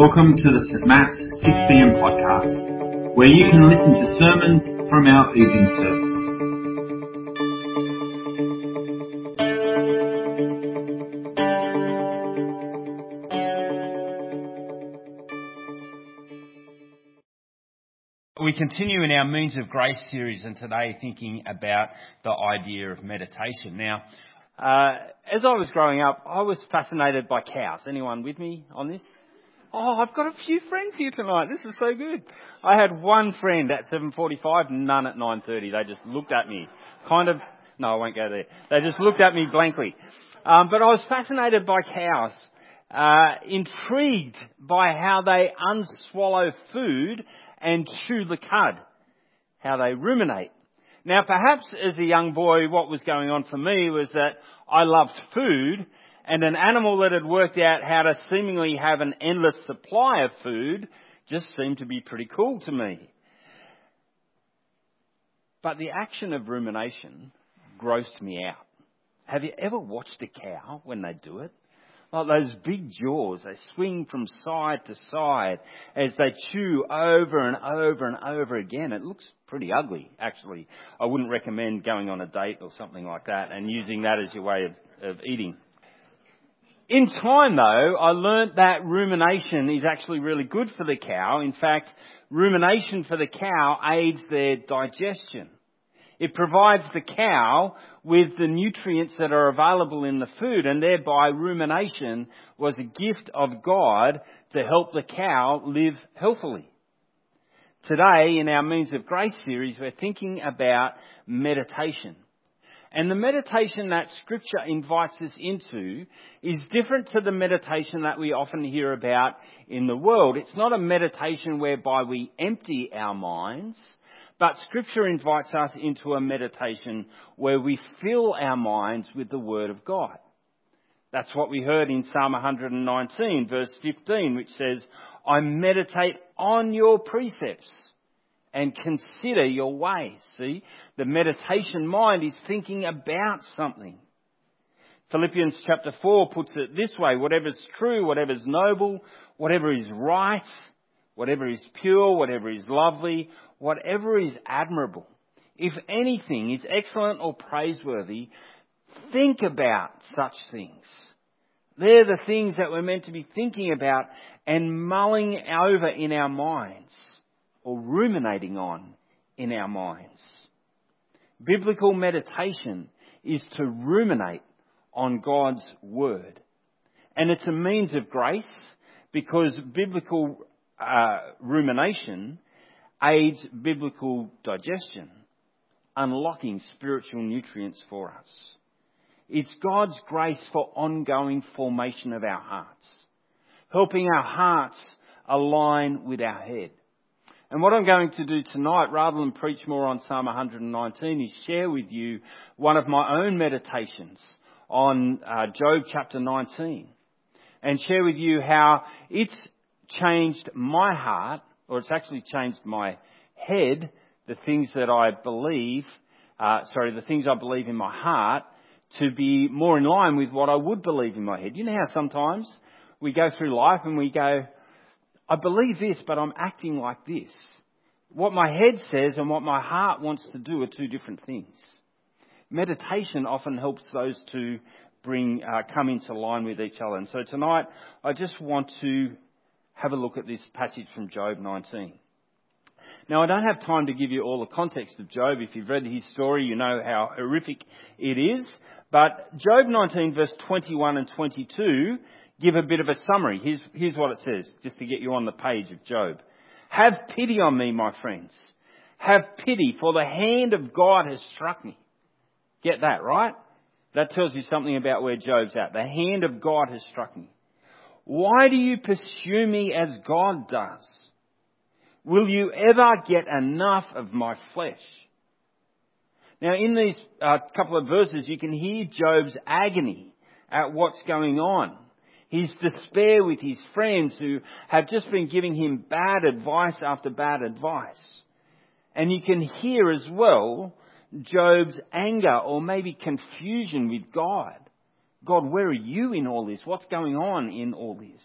Welcome to the St. Matt's 6pm podcast, where you can listen to sermons from our evening service. We continue in our Means of Grace series and today thinking about the idea of meditation. Now, uh, as I was growing up, I was fascinated by cows. Anyone with me on this? Oh, I've got a few friends here tonight. This is so good. I had one friend at 7.45, none at 9.30. They just looked at me. Kind of, no, I won't go there. They just looked at me blankly. Um, but I was fascinated by cows. Uh, intrigued by how they unswallow food and chew the cud. How they ruminate. Now perhaps as a young boy what was going on for me was that I loved food and an animal that had worked out how to seemingly have an endless supply of food just seemed to be pretty cool to me. But the action of rumination grossed me out. Have you ever watched a cow when they do it? Like those big jaws, they swing from side to side as they chew over and over and over again. It looks pretty ugly, actually. I wouldn't recommend going on a date or something like that and using that as your way of, of eating. In time though, I learnt that rumination is actually really good for the cow. In fact, rumination for the cow aids their digestion. It provides the cow with the nutrients that are available in the food and thereby rumination was a gift of God to help the cow live healthily. Today in our Means of Grace series we're thinking about meditation. And the meditation that scripture invites us into is different to the meditation that we often hear about in the world. It's not a meditation whereby we empty our minds, but scripture invites us into a meditation where we fill our minds with the word of God. That's what we heard in Psalm 119 verse 15 which says, I meditate on your precepts and consider your ways. See, the meditation mind is thinking about something. Philippians chapter 4 puts it this way, whatever's true, whatever's noble, whatever is right, whatever is pure, whatever is lovely, whatever is admirable, if anything is excellent or praiseworthy, think about such things. They're the things that we're meant to be thinking about and mulling over in our minds or ruminating on in our minds. Biblical meditation is to ruminate on God's Word. And it's a means of grace because biblical uh, rumination aids biblical digestion, unlocking spiritual nutrients for us. It's God's grace for ongoing formation of our hearts, helping our hearts align with our head. And what I'm going to do tonight, rather than preach more on Psalm 119, is share with you one of my own meditations on uh, Job chapter 19. And share with you how it's changed my heart, or it's actually changed my head, the things that I believe, uh, sorry, the things I believe in my heart, to be more in line with what I would believe in my head. You know how sometimes we go through life and we go, I believe this, but I'm acting like this. What my head says and what my heart wants to do are two different things. Meditation often helps those two bring, uh, come into line with each other. And so tonight, I just want to have a look at this passage from Job 19. Now, I don't have time to give you all the context of Job. If you've read his story, you know how horrific it is. But Job 19 verse 21 and 22 give a bit of a summary. Here's, here's what it says, just to get you on the page of Job. Have pity on me, my friends. Have pity, for the hand of God has struck me. Get that, right? That tells you something about where Job's at. The hand of God has struck me. Why do you pursue me as God does? Will you ever get enough of my flesh? Now, in these uh, couple of verses, you can hear Job's agony at what's going on his despair with his friends who have just been giving him bad advice after bad advice. And you can hear as well Job's anger or maybe confusion with God. God, where are you in all this? What's going on in all this?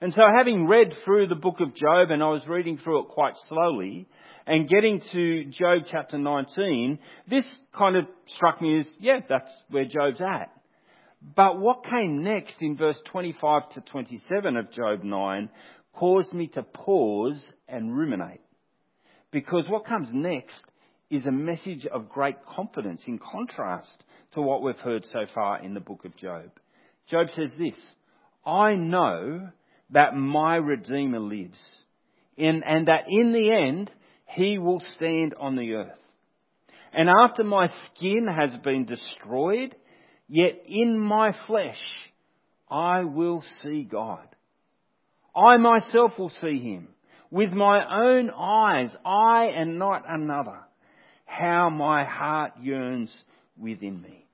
And so having read through the book of Job, and I was reading through it quite slowly, and getting to Job chapter 19, this kind of struck me as, yeah, that's where Job's at. But what came next in verse 25 to 27 of Job 9 caused me to pause and ruminate. Because what comes next is a message of great confidence in contrast to what we've heard so far in the book of Job. Job says this, I know that my Redeemer lives, and, and that in the end he will stand on the earth. And after my skin has been destroyed, yet in my flesh I will see God. I myself will see him. With my own eyes, I and not another. How my heart yearns within me.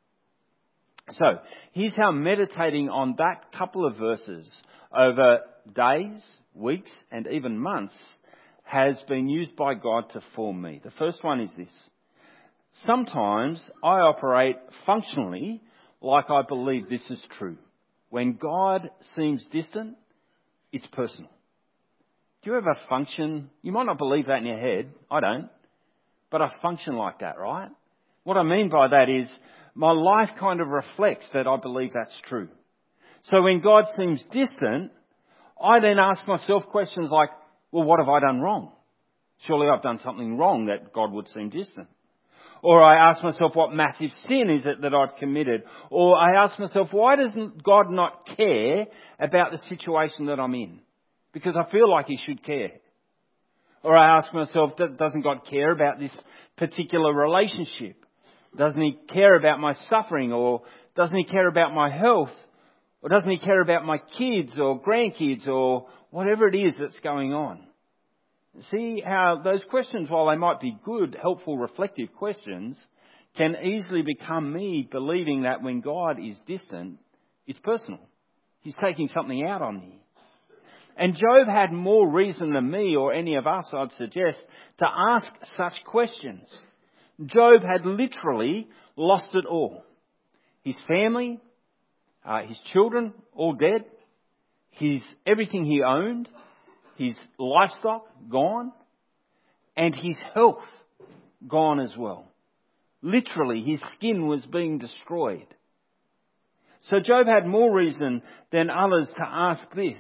So, here's how meditating on that couple of verses over days, weeks, and even months has been used by God to form me. The first one is this. Sometimes I operate functionally like I believe this is true. When God seems distant, it's personal. Do you ever function? You might not believe that in your head. I don't. But I function like that, right? What I mean by that is my life kind of reflects that I believe that's true. So when God seems distant, I then ask myself questions like, well, what have I done wrong? Surely I've done something wrong that God would seem distant. Or I ask myself, what massive sin is it that I've committed? Or I ask myself, why doesn't God not care about the situation that I'm in? Because I feel like He should care. Or I ask myself, doesn't God care about this particular relationship? Doesn't He care about my suffering? Or doesn't He care about my health? Or doesn't He care about my kids or grandkids or whatever it is that's going on? See how those questions, while they might be good, helpful, reflective questions, can easily become me believing that when God is distant, it's personal. He's taking something out on me. And Job had more reason than me or any of us, I'd suggest, to ask such questions. Job had literally lost it all. His family, uh, his children, all dead. His, everything he owned, his livestock gone, and his health gone as well. Literally, his skin was being destroyed. So Job had more reason than others to ask this.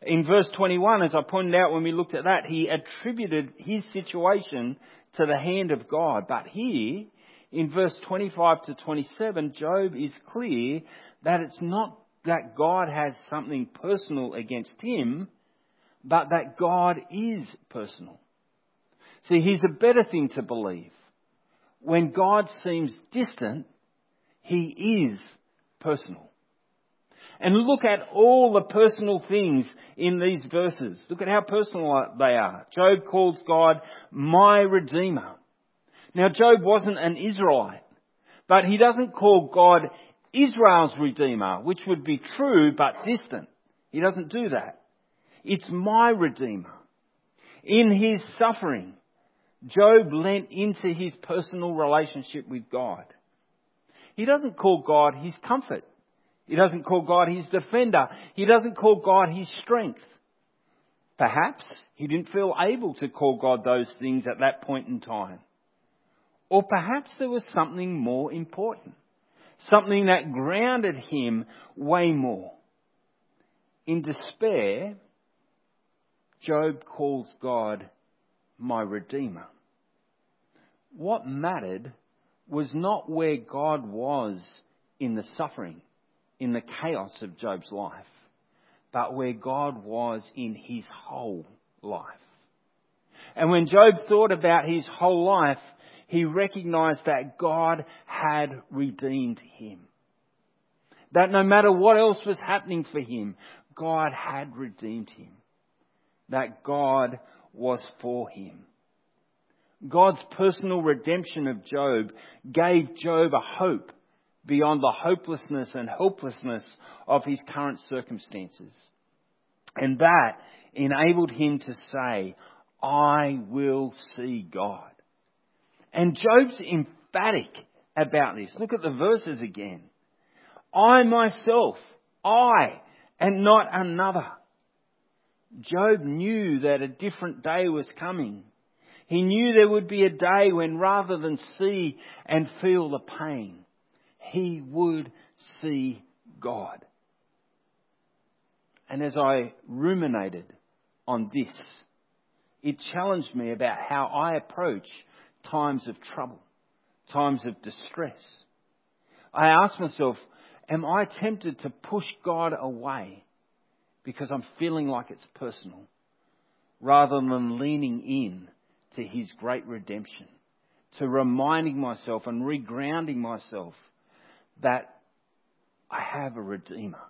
In verse 21, as I pointed out when we looked at that, he attributed his situation to the hand of God. But here, in verse 25 to 27, Job is clear that it's not that God has something personal against him, but that God is personal. See, here's a better thing to believe. When God seems distant, he is personal. And look at all the personal things in these verses. Look at how personal they are. Job calls God my Redeemer. Now, Job wasn't an Israelite, but he doesn't call God Israel's Redeemer, which would be true but distant. He doesn't do that. It's my Redeemer. In his suffering, Job lent into his personal relationship with God. He doesn't call God his comfort. He doesn't call God his defender. He doesn't call God his strength. Perhaps he didn't feel able to call God those things at that point in time. Or perhaps there was something more important. Something that grounded him way more. In despair, Job calls God my Redeemer. What mattered was not where God was in the suffering, in the chaos of Job's life, but where God was in his whole life. And when Job thought about his whole life, he recognized that God had redeemed him. That no matter what else was happening for him, God had redeemed him that God was for him. God's personal redemption of Job gave Job a hope beyond the hopelessness and helplessness of his current circumstances. And that enabled him to say, I will see God. And Job's emphatic about this. Look at the verses again. I myself, I, and not another. Job knew that a different day was coming. He knew there would be a day when rather than see and feel the pain, he would see God. And as I ruminated on this, it challenged me about how I approach times of trouble, times of distress. I asked myself, am I tempted to push God away because I'm feeling like it's personal rather than leaning in to His great redemption, to reminding myself and regrounding myself that I have a Redeemer?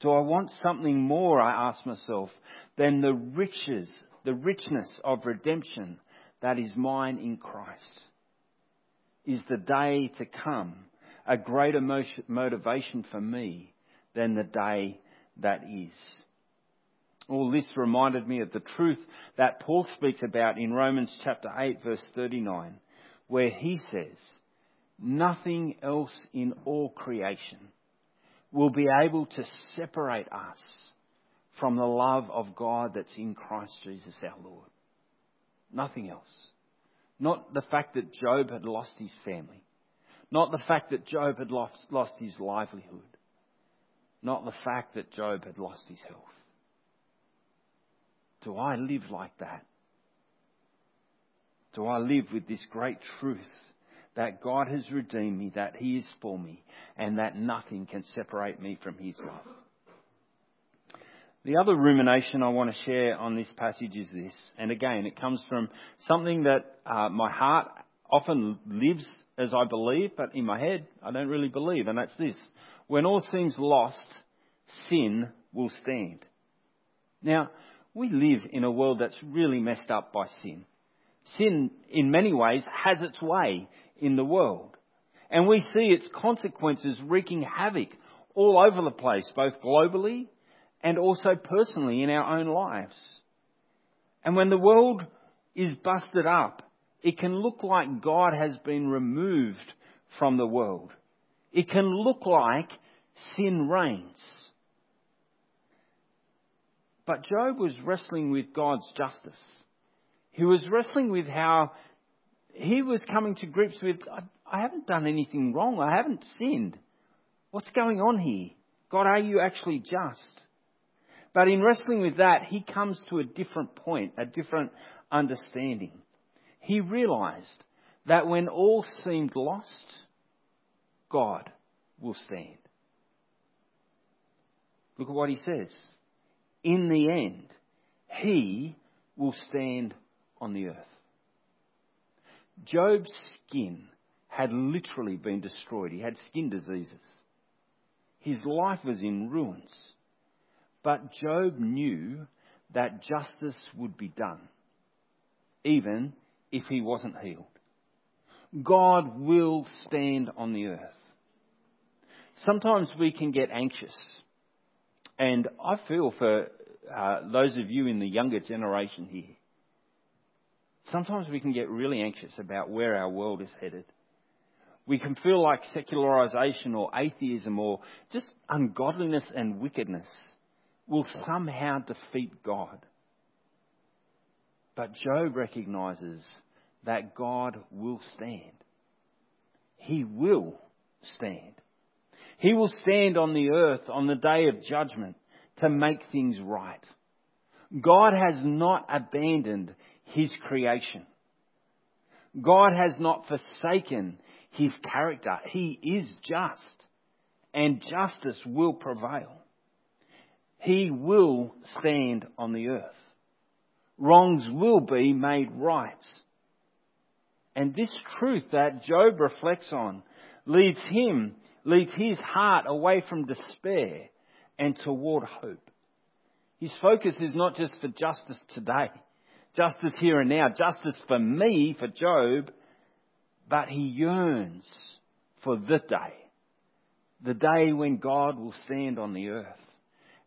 Do I want something more, I ask myself, than the riches, the richness of redemption that is mine in Christ? Is the day to come a greater motivation for me than the day that is? All this reminded me of the truth that Paul speaks about in Romans chapter 8 verse 39, where he says, nothing else in all creation will be able to separate us from the love of God that's in Christ Jesus our Lord. Nothing else. Not the fact that Job had lost his family. Not the fact that Job had lost, lost his livelihood. Not the fact that Job had lost his health. Do I live like that? Do I live with this great truth that God has redeemed me, that He is for me, and that nothing can separate me from His love. The other rumination I want to share on this passage is this, and again, it comes from something that uh, my heart often lives as I believe, but in my head, I don't really believe, and that's this. When all seems lost, sin will stand. Now, we live in a world that's really messed up by sin. Sin, in many ways, has its way in the world. And we see its consequences wreaking havoc all over the place, both globally and also personally in our own lives. And when the world is busted up, it can look like God has been removed from the world. It can look like sin reigns. But Job was wrestling with God's justice. He was wrestling with how he was coming to grips with, I, I haven't done anything wrong. I haven't sinned. What's going on here? God, are you actually just? But in wrestling with that, he comes to a different point, a different understanding. He realized that when all seemed lost, God will stand. Look at what he says. In the end, he will stand on the earth. Job's skin had literally been destroyed. He had skin diseases. His life was in ruins. But Job knew that justice would be done, even if he wasn't healed. God will stand on the earth. Sometimes we can get anxious. And I feel for uh, those of you in the younger generation here sometimes we can get really anxious about where our world is headed. We can feel like secularization or atheism or just ungodliness and wickedness will somehow defeat God. But Job recognizes that God will stand. He will stand. He will stand on the earth on the day of judgment to make things right. God has not abandoned his creation. God has not forsaken his character. He is just, and justice will prevail. He will stand on the earth. Wrongs will be made right. And this truth that Job reflects on leads him, leads his heart away from despair and toward hope. His focus is not just for justice today, justice here and now, justice for me, for Job, but he yearns for the day, the day when God will stand on the earth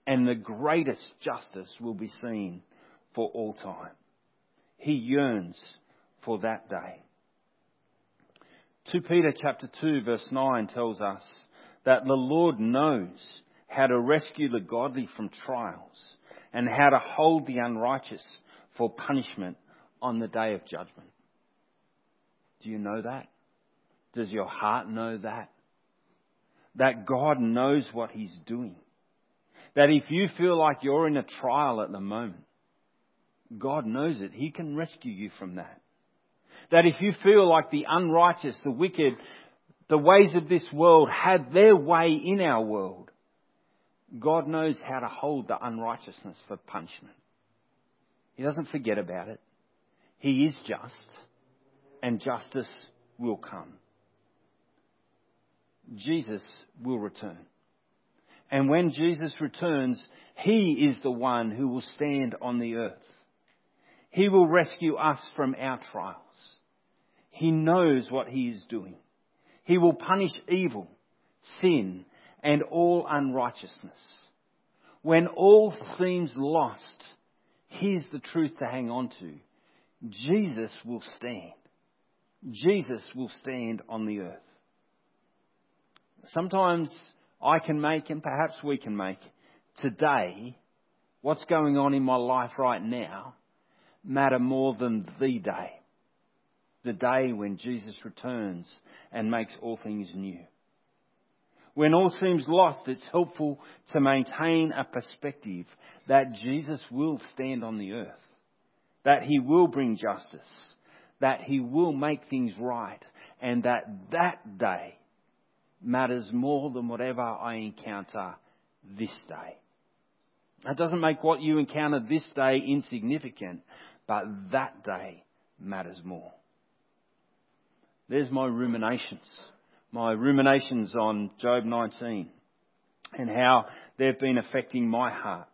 and the greatest justice will be seen for all time. He yearns for that day. 2 Peter chapter 2 verse 9 tells us that the Lord knows how to rescue the godly from trials, and how to hold the unrighteous for punishment on the day of judgment. Do you know that? Does your heart know that? That God knows what He's doing. That if you feel like you're in a trial at the moment, God knows it. He can rescue you from that. That if you feel like the unrighteous, the wicked, the ways of this world had their way in our world, God knows how to hold the unrighteousness for punishment. He doesn't forget about it. He is just, and justice will come. Jesus will return. And when Jesus returns, He is the one who will stand on the earth. He will rescue us from our trials. He knows what He is doing. He will punish evil, sin, and all unrighteousness. When all seems lost, here's the truth to hang on to. Jesus will stand. Jesus will stand on the earth. Sometimes I can make, and perhaps we can make, today, what's going on in my life right now, matter more than the day. The day when Jesus returns and makes all things new. When all seems lost, it's helpful to maintain a perspective that Jesus will stand on the earth, that he will bring justice, that he will make things right, and that that day matters more than whatever I encounter this day. That doesn't make what you encounter this day insignificant, but that day matters more. There's my ruminations. My ruminations on Job 19 and how they've been affecting my heart.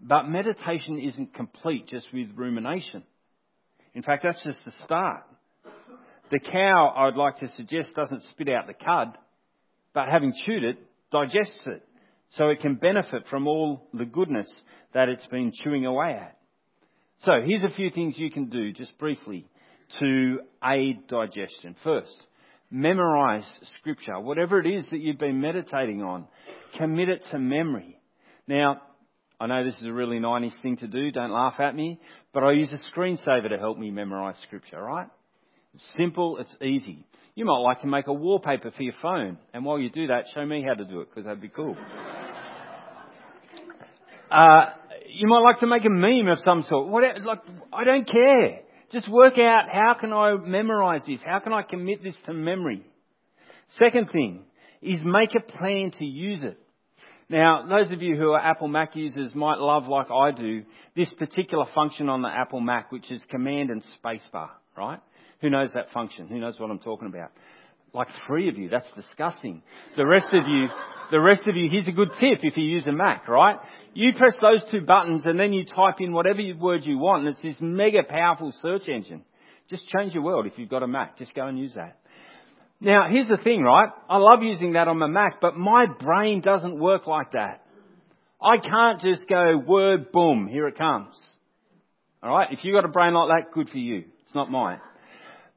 But meditation isn't complete just with rumination. In fact, that's just the start. The cow, I would like to suggest, doesn't spit out the cud, but having chewed it, digests it so it can benefit from all the goodness that it's been chewing away at. So here's a few things you can do just briefly to aid digestion. First, memorize scripture. Whatever it is that you've been meditating on, commit it to memory. Now, I know this is a really 90s thing to do, don't laugh at me, but I use a screensaver to help me memorize scripture, right? It's simple, it's easy. You might like to make a wallpaper for your phone, and while you do that, show me how to do it, because that'd be cool. uh, you might like to make a meme of some sort. What, like, I don't care. Just work out how can I memorize this? How can I commit this to memory? Second thing is make a plan to use it. Now, those of you who are Apple Mac users might love, like I do, this particular function on the Apple Mac, which is Command and Spacebar, right? Who knows that function? Who knows what I'm talking about? Like three of you. That's disgusting. The rest of you, the rest of you, here's a good tip if you use a Mac, right? You press those two buttons and then you type in whatever word you want and it's this mega powerful search engine. Just change your world if you've got a Mac. Just go and use that. Now, here's the thing, right? I love using that on my Mac, but my brain doesn't work like that. I can't just go word, boom, here it comes. Alright? If you've got a brain like that, good for you. It's not mine.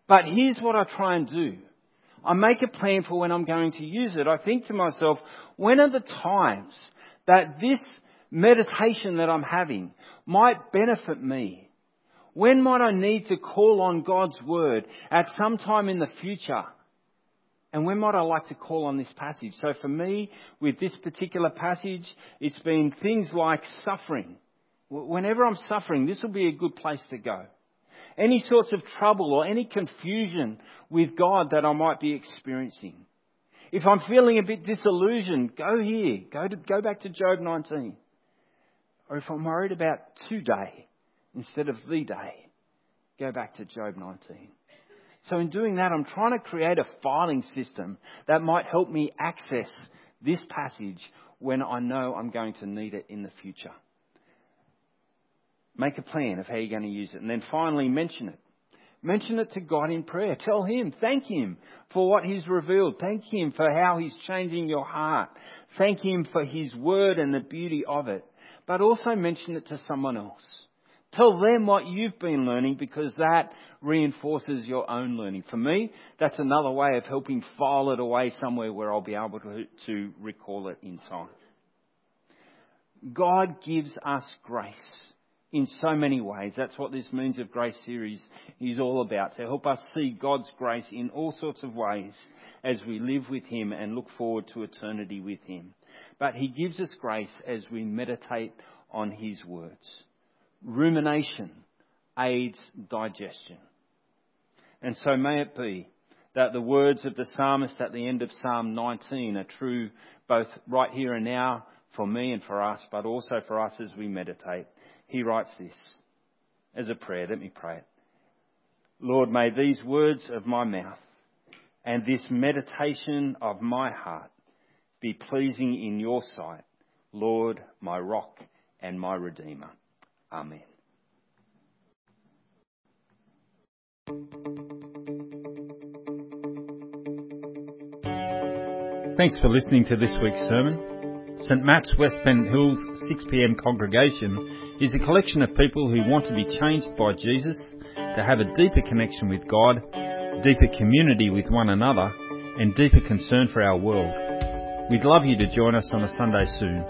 But here's what I try and do. I make a plan for when I'm going to use it. I think to myself, when are the times that this meditation that I'm having might benefit me? When might I need to call on God's Word at some time in the future? And when might I like to call on this passage? So for me, with this particular passage, it's been things like suffering. Whenever I'm suffering, this will be a good place to go any sorts of trouble or any confusion with God that I might be experiencing. If I'm feeling a bit disillusioned, go here. Go, to, go back to Job 19. Or if I'm worried about today instead of the day, go back to Job 19. So in doing that, I'm trying to create a filing system that might help me access this passage when I know I'm going to need it in the future. Make a plan of how you're going to use it. And then finally, mention it. Mention it to God in prayer. Tell Him, thank Him for what He's revealed. Thank Him for how He's changing your heart. Thank Him for His word and the beauty of it. But also mention it to someone else. Tell them what you've been learning because that reinforces your own learning. For me, that's another way of helping file it away somewhere where I'll be able to, to recall it in time. God gives us grace in so many ways. That's what this Means of Grace series is all about, to help us see God's grace in all sorts of ways as we live with Him and look forward to eternity with Him. But He gives us grace as we meditate on His words. Rumination aids digestion. And so may it be that the words of the psalmist at the end of Psalm 19 are true both right here and now for me and for us, but also for us as we meditate. He writes this as a prayer. Let me pray it. Lord, may these words of my mouth and this meditation of my heart be pleasing in your sight, Lord, my rock and my redeemer. Amen. Thanks for listening to this week's sermon. St Matt's West Pennant Hills 6pm congregation is a collection of people who want to be changed by Jesus, to have a deeper connection with God, deeper community with one another, and deeper concern for our world. We'd love you to join us on a Sunday soon.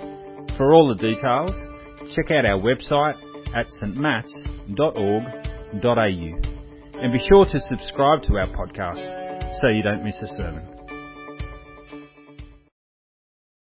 For all the details, check out our website at stmats.org.au and be sure to subscribe to our podcast so you don't miss a sermon.